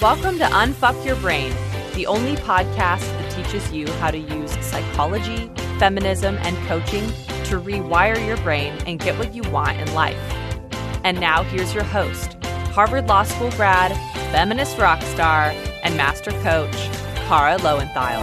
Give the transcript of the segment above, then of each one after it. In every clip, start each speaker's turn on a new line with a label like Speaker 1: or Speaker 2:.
Speaker 1: Welcome to Unfuck Your Brain, the only podcast that teaches you how to use psychology, feminism, and coaching to rewire your brain and get what you want in life. And now here's your host, Harvard Law School grad, feminist rock star, and master coach, Kara Loewentheil.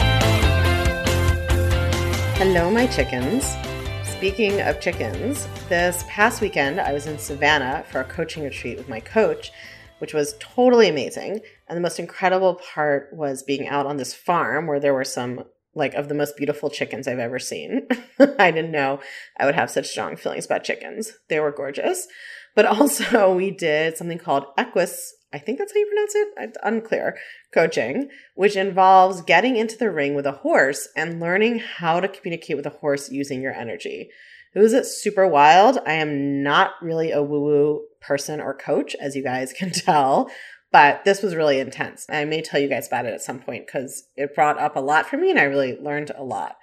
Speaker 2: Hello, my chickens. Speaking of chickens, this past weekend I was in Savannah for a coaching retreat with my coach, which was totally amazing. And the most incredible part was being out on this farm where there were some like of the most beautiful chickens I've ever seen. I didn't know I would have such strong feelings about chickens. They were gorgeous. But also we did something called Equus, I think that's how you pronounce it. It's unclear. Coaching, which involves getting into the ring with a horse and learning how to communicate with a horse using your energy. It was uh, super wild. I am not really a woo woo person or coach, as you guys can tell, but this was really intense. I may tell you guys about it at some point because it brought up a lot for me and I really learned a lot.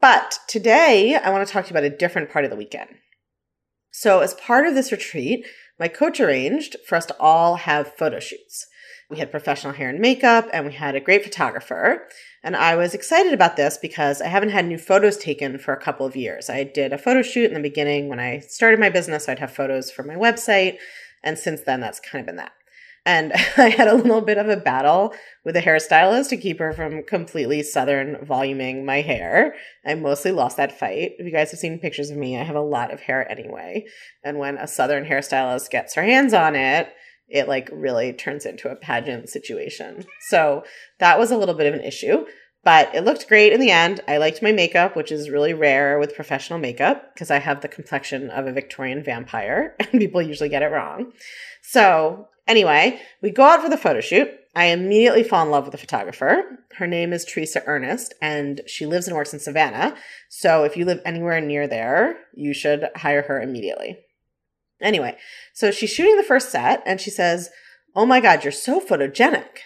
Speaker 2: But today, I want to talk to you about a different part of the weekend. So, as part of this retreat, my coach arranged for us to all have photo shoots. We had professional hair and makeup, and we had a great photographer. And I was excited about this because I haven't had new photos taken for a couple of years. I did a photo shoot in the beginning when I started my business. I'd have photos for my website. And since then, that's kind of been that. And I had a little bit of a battle with a hairstylist to keep her from completely southern voluming my hair. I mostly lost that fight. If you guys have seen pictures of me, I have a lot of hair anyway. And when a southern hairstylist gets her hands on it, it like really turns into a pageant situation. So that was a little bit of an issue, but it looked great in the end. I liked my makeup, which is really rare with professional makeup because I have the complexion of a Victorian vampire and people usually get it wrong. So Anyway, we go out for the photo shoot. I immediately fall in love with the photographer. Her name is Teresa Ernest, and she lives and works in Savannah. So if you live anywhere near there, you should hire her immediately. Anyway, so she's shooting the first set, and she says, Oh my God, you're so photogenic.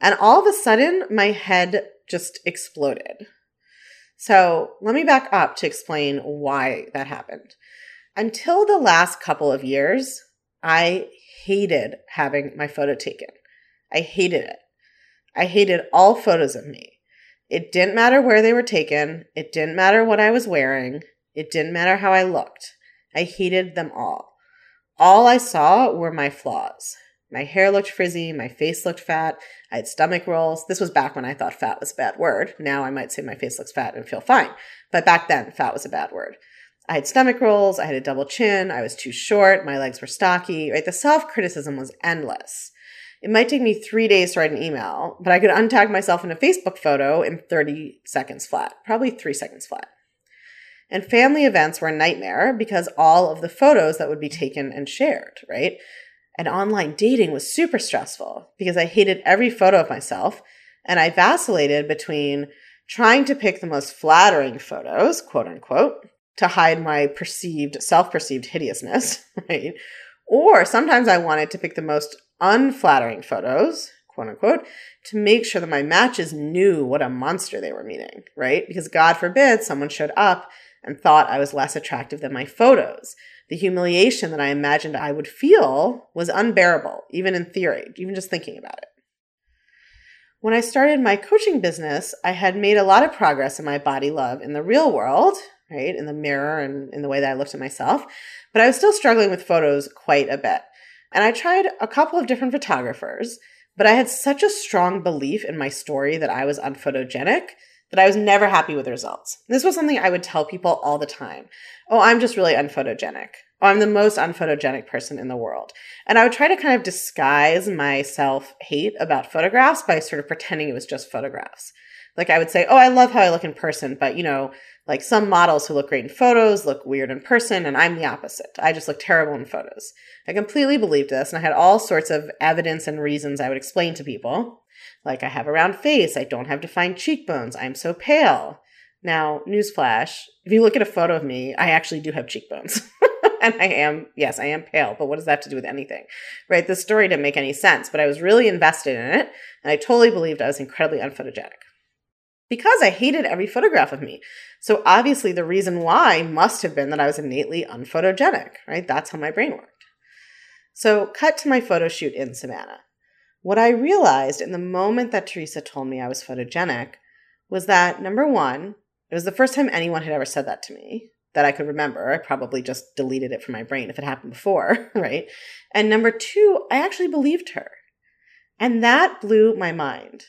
Speaker 2: And all of a sudden, my head just exploded. So let me back up to explain why that happened. Until the last couple of years, I hated having my photo taken. I hated it. I hated all photos of me. It didn't matter where they were taken. It didn't matter what I was wearing. It didn't matter how I looked. I hated them all. All I saw were my flaws. My hair looked frizzy. My face looked fat. I had stomach rolls. This was back when I thought fat was a bad word. Now I might say my face looks fat and feel fine. But back then, fat was a bad word. I had stomach rolls, I had a double chin, I was too short, my legs were stocky, right? The self criticism was endless. It might take me three days to write an email, but I could untag myself in a Facebook photo in 30 seconds flat, probably three seconds flat. And family events were a nightmare because all of the photos that would be taken and shared, right? And online dating was super stressful because I hated every photo of myself and I vacillated between trying to pick the most flattering photos, quote unquote, to hide my perceived, self perceived hideousness, right? Or sometimes I wanted to pick the most unflattering photos, quote unquote, to make sure that my matches knew what a monster they were meeting, right? Because God forbid someone showed up and thought I was less attractive than my photos. The humiliation that I imagined I would feel was unbearable, even in theory, even just thinking about it. When I started my coaching business, I had made a lot of progress in my body love in the real world, right? In the mirror and in the way that I looked at myself. But I was still struggling with photos quite a bit. And I tried a couple of different photographers, but I had such a strong belief in my story that I was unphotogenic that I was never happy with the results. This was something I would tell people all the time. Oh, I'm just really unphotogenic. Oh, I'm the most unphotogenic person in the world. And I would try to kind of disguise my self hate about photographs by sort of pretending it was just photographs. Like I would say, Oh, I love how I look in person, but you know, like some models who look great in photos look weird in person, and I'm the opposite. I just look terrible in photos. I completely believed this, and I had all sorts of evidence and reasons I would explain to people. Like, I have a round face, I don't have defined cheekbones, I'm so pale. Now, newsflash if you look at a photo of me, I actually do have cheekbones. and I am, yes, I am pale, but what does that have to do with anything? Right? This story didn't make any sense, but I was really invested in it, and I totally believed I was incredibly unphotogenic because I hated every photograph of me. So obviously, the reason why must have been that I was innately unphotogenic, right? That's how my brain worked. So, cut to my photo shoot in Savannah. What I realized in the moment that Teresa told me I was photogenic was that number one, it was the first time anyone had ever said that to me that I could remember. I probably just deleted it from my brain if it happened before, right? And number two, I actually believed her. And that blew my mind.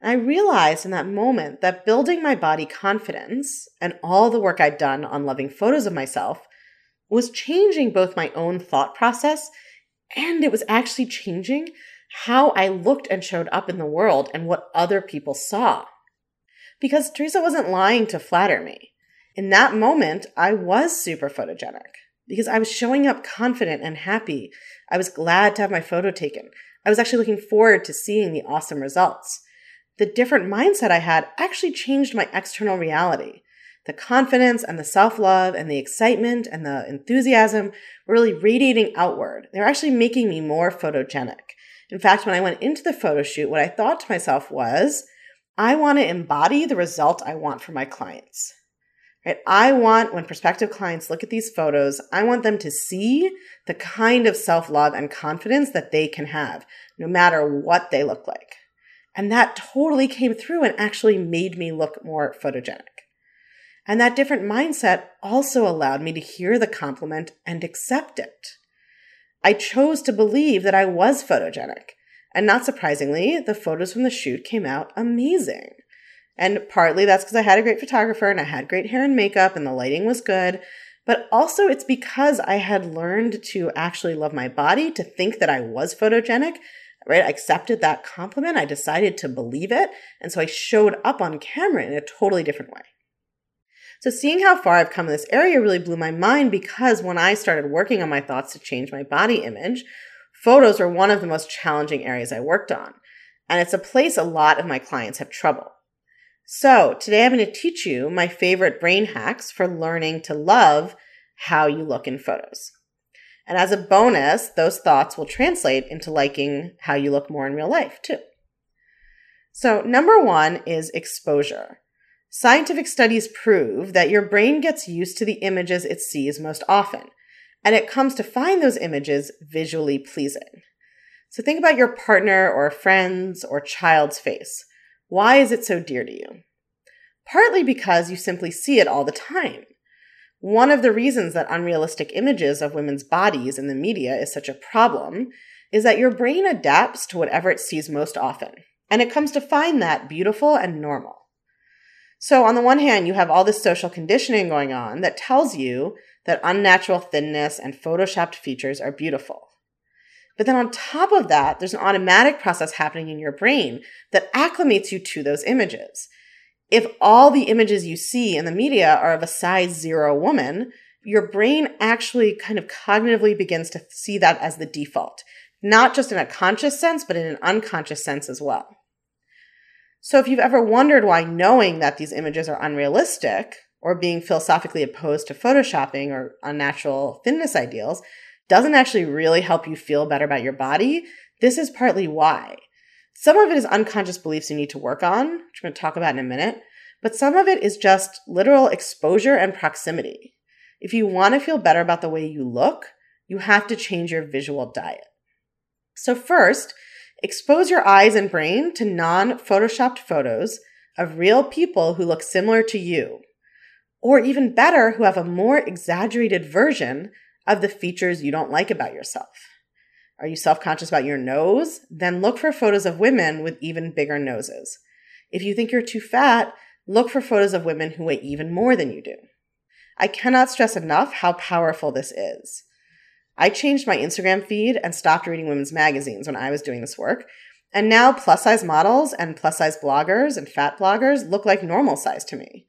Speaker 2: And I realized in that moment that building my body confidence and all the work I'd done on loving photos of myself was changing both my own thought process and it was actually changing how I looked and showed up in the world and what other people saw. Because Teresa wasn't lying to flatter me. In that moment, I was super photogenic because I was showing up confident and happy. I was glad to have my photo taken. I was actually looking forward to seeing the awesome results. The different mindset I had actually changed my external reality. The confidence and the self love and the excitement and the enthusiasm were really radiating outward. They were actually making me more photogenic. In fact, when I went into the photo shoot, what I thought to myself was, I want to embody the result I want for my clients. Right? I want when prospective clients look at these photos, I want them to see the kind of self-love and confidence that they can have no matter what they look like. And that totally came through and actually made me look more photogenic. And that different mindset also allowed me to hear the compliment and accept it. I chose to believe that I was photogenic. And not surprisingly, the photos from the shoot came out amazing. And partly that's because I had a great photographer and I had great hair and makeup and the lighting was good. But also it's because I had learned to actually love my body, to think that I was photogenic, right? I accepted that compliment. I decided to believe it. And so I showed up on camera in a totally different way. So seeing how far I've come in this area really blew my mind because when I started working on my thoughts to change my body image, photos were one of the most challenging areas I worked on. And it's a place a lot of my clients have trouble. So today I'm going to teach you my favorite brain hacks for learning to love how you look in photos. And as a bonus, those thoughts will translate into liking how you look more in real life too. So number one is exposure. Scientific studies prove that your brain gets used to the images it sees most often, and it comes to find those images visually pleasing. So think about your partner or friend's or child's face. Why is it so dear to you? Partly because you simply see it all the time. One of the reasons that unrealistic images of women's bodies in the media is such a problem is that your brain adapts to whatever it sees most often, and it comes to find that beautiful and normal. So, on the one hand, you have all this social conditioning going on that tells you that unnatural thinness and photoshopped features are beautiful. But then on top of that, there's an automatic process happening in your brain that acclimates you to those images. If all the images you see in the media are of a size zero woman, your brain actually kind of cognitively begins to see that as the default, not just in a conscious sense, but in an unconscious sense as well. So if you've ever wondered why knowing that these images are unrealistic or being philosophically opposed to photoshopping or unnatural thinness ideals doesn't actually really help you feel better about your body, this is partly why. Some of it is unconscious beliefs you need to work on, which I'm going to talk about in a minute, but some of it is just literal exposure and proximity. If you want to feel better about the way you look, you have to change your visual diet. So, first, Expose your eyes and brain to non photoshopped photos of real people who look similar to you, or even better, who have a more exaggerated version of the features you don't like about yourself. Are you self conscious about your nose? Then look for photos of women with even bigger noses. If you think you're too fat, look for photos of women who weigh even more than you do. I cannot stress enough how powerful this is. I changed my Instagram feed and stopped reading women's magazines when I was doing this work. And now plus size models and plus size bloggers and fat bloggers look like normal size to me.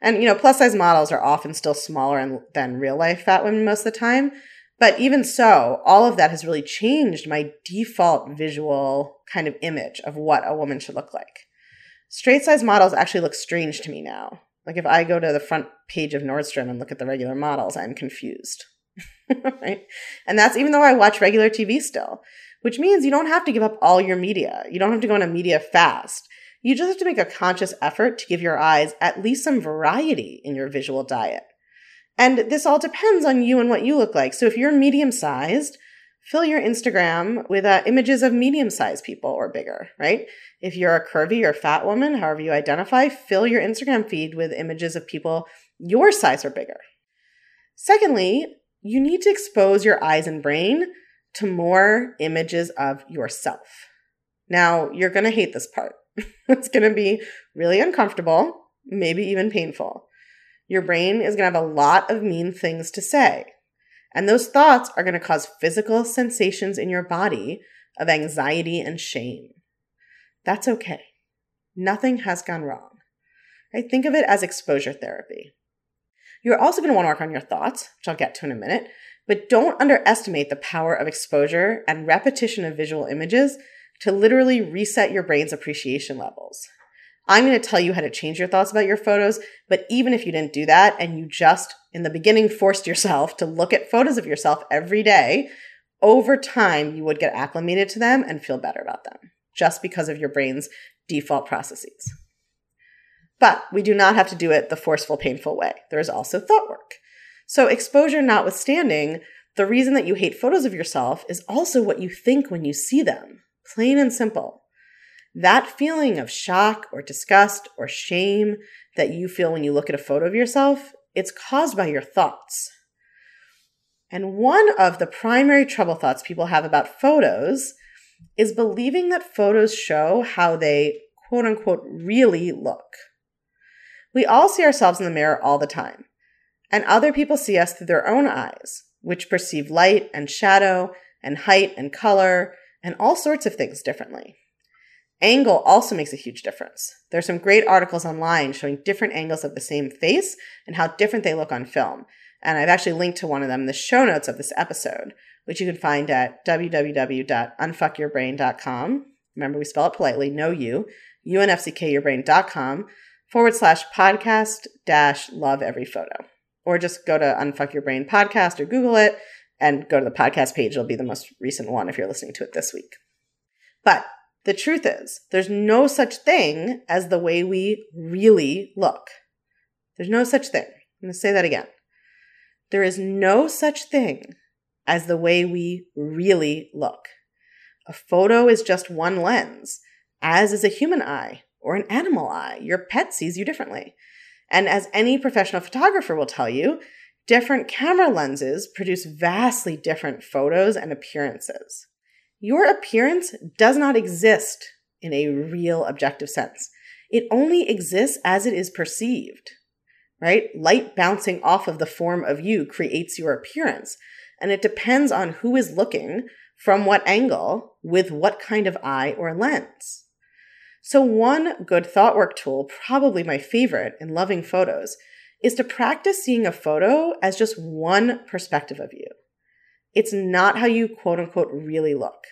Speaker 2: And, you know, plus size models are often still smaller than real life fat women most of the time. But even so, all of that has really changed my default visual kind of image of what a woman should look like. Straight size models actually look strange to me now. Like if I go to the front page of Nordstrom and look at the regular models, I'm confused. right? And that's even though I watch regular TV still, which means you don't have to give up all your media. You don't have to go on a media fast. You just have to make a conscious effort to give your eyes at least some variety in your visual diet. And this all depends on you and what you look like. So if you're medium sized, fill your Instagram with uh, images of medium sized people or bigger, right? If you're a curvy or fat woman, however you identify, fill your Instagram feed with images of people your size or bigger. Secondly, you need to expose your eyes and brain to more images of yourself. Now, you're going to hate this part. it's going to be really uncomfortable, maybe even painful. Your brain is going to have a lot of mean things to say. And those thoughts are going to cause physical sensations in your body of anxiety and shame. That's okay. Nothing has gone wrong. I Think of it as exposure therapy. You're also going to want to work on your thoughts, which I'll get to in a minute, but don't underestimate the power of exposure and repetition of visual images to literally reset your brain's appreciation levels. I'm going to tell you how to change your thoughts about your photos, but even if you didn't do that and you just in the beginning forced yourself to look at photos of yourself every day, over time you would get acclimated to them and feel better about them just because of your brain's default processes. But we do not have to do it the forceful, painful way. There is also thought work. So, exposure notwithstanding, the reason that you hate photos of yourself is also what you think when you see them. Plain and simple. That feeling of shock or disgust or shame that you feel when you look at a photo of yourself, it's caused by your thoughts. And one of the primary trouble thoughts people have about photos is believing that photos show how they quote unquote really look. We all see ourselves in the mirror all the time, and other people see us through their own eyes, which perceive light and shadow and height and color and all sorts of things differently. Angle also makes a huge difference. There are some great articles online showing different angles of the same face and how different they look on film. And I've actually linked to one of them in the show notes of this episode, which you can find at www.unfuckyourbrain.com. Remember, we spell it politely, no you, unfckyourbrain.com forward slash podcast dash love every photo. Or just go to Unfuck Your Brain podcast or Google it and go to the podcast page. It'll be the most recent one if you're listening to it this week. But the truth is, there's no such thing as the way we really look. There's no such thing. I'm going to say that again. There is no such thing as the way we really look. A photo is just one lens, as is a human eye or an animal eye. Your pet sees you differently. And as any professional photographer will tell you, different camera lenses produce vastly different photos and appearances. Your appearance does not exist in a real objective sense. It only exists as it is perceived, right? Light bouncing off of the form of you creates your appearance. And it depends on who is looking, from what angle, with what kind of eye or lens. So, one good thought work tool, probably my favorite in loving photos, is to practice seeing a photo as just one perspective of you. It's not how you quote unquote really look.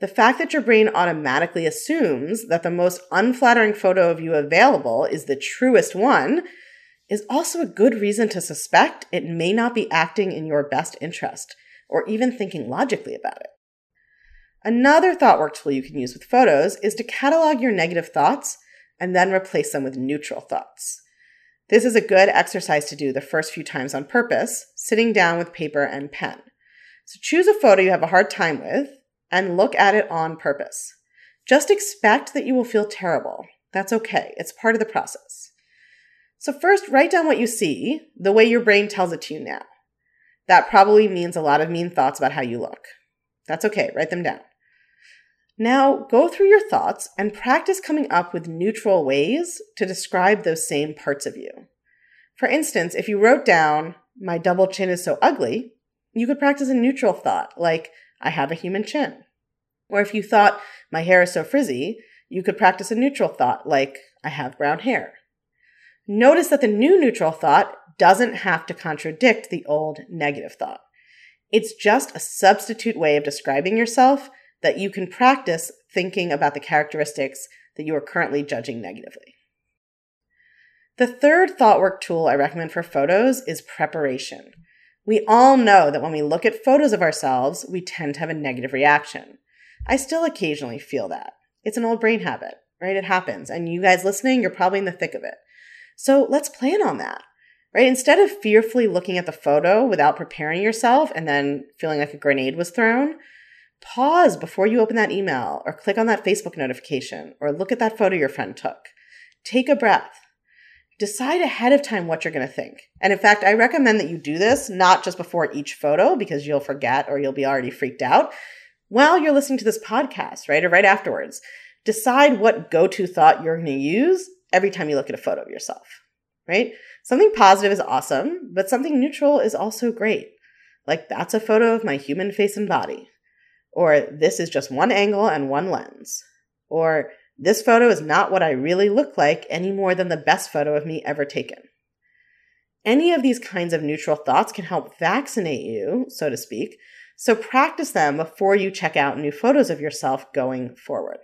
Speaker 2: The fact that your brain automatically assumes that the most unflattering photo of you available is the truest one is also a good reason to suspect it may not be acting in your best interest or even thinking logically about it. Another thought work tool you can use with photos is to catalog your negative thoughts and then replace them with neutral thoughts. This is a good exercise to do the first few times on purpose, sitting down with paper and pen. So choose a photo you have a hard time with and look at it on purpose. Just expect that you will feel terrible. That's okay. It's part of the process. So first, write down what you see the way your brain tells it to you now. That probably means a lot of mean thoughts about how you look. That's okay. Write them down. Now, go through your thoughts and practice coming up with neutral ways to describe those same parts of you. For instance, if you wrote down, My double chin is so ugly, you could practice a neutral thought like, I have a human chin. Or if you thought, My hair is so frizzy, you could practice a neutral thought like, I have brown hair. Notice that the new neutral thought doesn't have to contradict the old negative thought. It's just a substitute way of describing yourself that you can practice thinking about the characteristics that you are currently judging negatively. The third thought work tool I recommend for photos is preparation. We all know that when we look at photos of ourselves, we tend to have a negative reaction. I still occasionally feel that. It's an old brain habit, right? It happens. And you guys listening, you're probably in the thick of it. So let's plan on that. right? Instead of fearfully looking at the photo without preparing yourself and then feeling like a grenade was thrown, pause before you open that email or click on that Facebook notification or look at that photo your friend took. Take a breath. Decide ahead of time what you're going to think. And in fact, I recommend that you do this not just before each photo because you'll forget or you'll be already freaked out while you're listening to this podcast, right? Or right afterwards. Decide what go to thought you're going to use every time you look at a photo of yourself, right? Something positive is awesome, but something neutral is also great. Like, that's a photo of my human face and body. Or, this is just one angle and one lens. Or, this photo is not what I really look like any more than the best photo of me ever taken. Any of these kinds of neutral thoughts can help vaccinate you, so to speak, so practice them before you check out new photos of yourself going forward.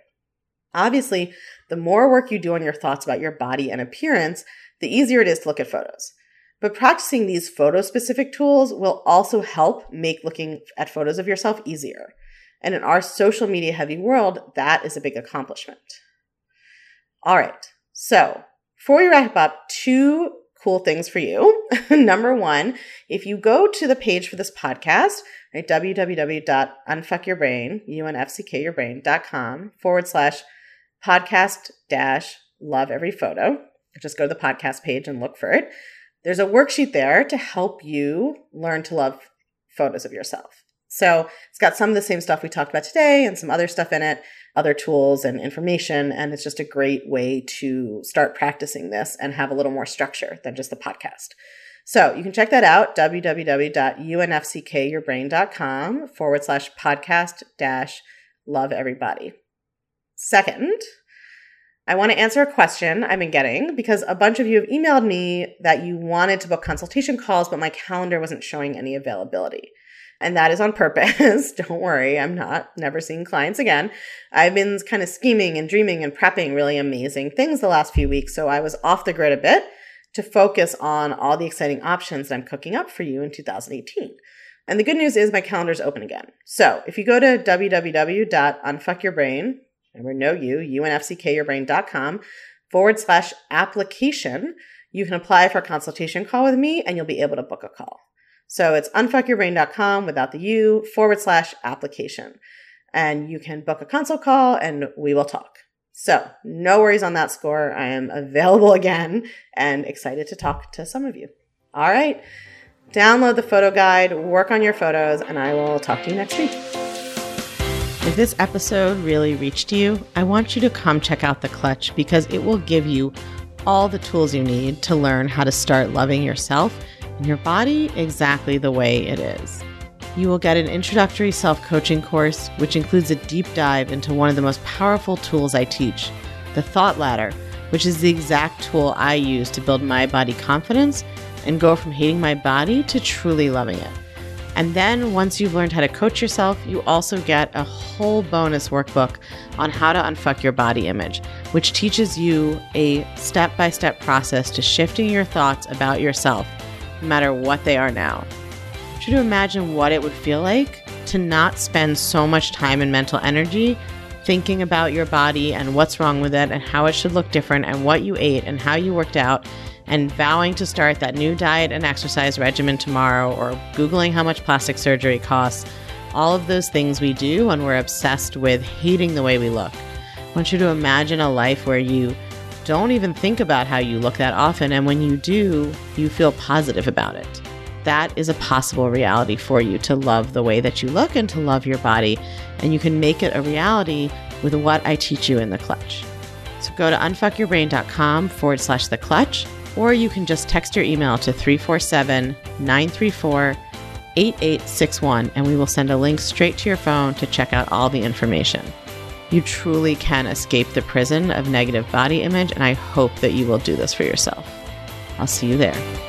Speaker 2: Obviously, the more work you do on your thoughts about your body and appearance, the easier it is to look at photos. But practicing these photo specific tools will also help make looking at photos of yourself easier. And in our social media heavy world, that is a big accomplishment. All right. So before we wrap up, two cool things for you. Number one, if you go to the page for this podcast, right, www.unfuckyourbrain, U-N-F-C-K-yourbrain.com forward slash podcast dash love every photo. Just go to the podcast page and look for it. There's a worksheet there to help you learn to love photos of yourself. So it's got some of the same stuff we talked about today and some other stuff in it, other tools and information. And it's just a great way to start practicing this and have a little more structure than just the podcast. So you can check that out, www.unfckyourbrain.com forward slash podcast dash love everybody. Second, I want to answer a question I've been getting because a bunch of you have emailed me that you wanted to book consultation calls, but my calendar wasn't showing any availability. And that is on purpose. Don't worry, I'm not never seeing clients again. I've been kind of scheming and dreaming and prepping really amazing things the last few weeks. So I was off the grid a bit to focus on all the exciting options that I'm cooking up for you in 2018. And the good news is my calendar is open again. So if you go to www.unfuckyourbrain, remember no you, unfckyourbrain.com forward slash application, you can apply for a consultation call with me and you'll be able to book a call. So it's unfuckyourbrain.com without the U forward slash application. And you can book a consult call and we will talk. So no worries on that score. I am available again and excited to talk to some of you. All right. Download the photo guide, work on your photos, and I will talk to you next week.
Speaker 3: If this episode really reached you, I want you to come check out The Clutch because it will give you all the tools you need to learn how to start loving yourself your body exactly the way it is. You will get an introductory self coaching course, which includes a deep dive into one of the most powerful tools I teach the Thought Ladder, which is the exact tool I use to build my body confidence and go from hating my body to truly loving it. And then, once you've learned how to coach yourself, you also get a whole bonus workbook on how to unfuck your body image, which teaches you a step by step process to shifting your thoughts about yourself no matter what they are now. You to imagine what it would feel like to not spend so much time and mental energy thinking about your body and what's wrong with it and how it should look different and what you ate and how you worked out and vowing to start that new diet and exercise regimen tomorrow or Googling how much plastic surgery costs. All of those things we do when we're obsessed with hating the way we look. I want you to imagine a life where you don't even think about how you look that often. And when you do, you feel positive about it. That is a possible reality for you to love the way that you look and to love your body. And you can make it a reality with what I teach you in the clutch. So go to unfuckyourbrain.com forward slash the clutch, or you can just text your email to 347 934 8861, and we will send a link straight to your phone to check out all the information. You truly can escape the prison of negative body image, and I hope that you will do this for yourself. I'll see you there.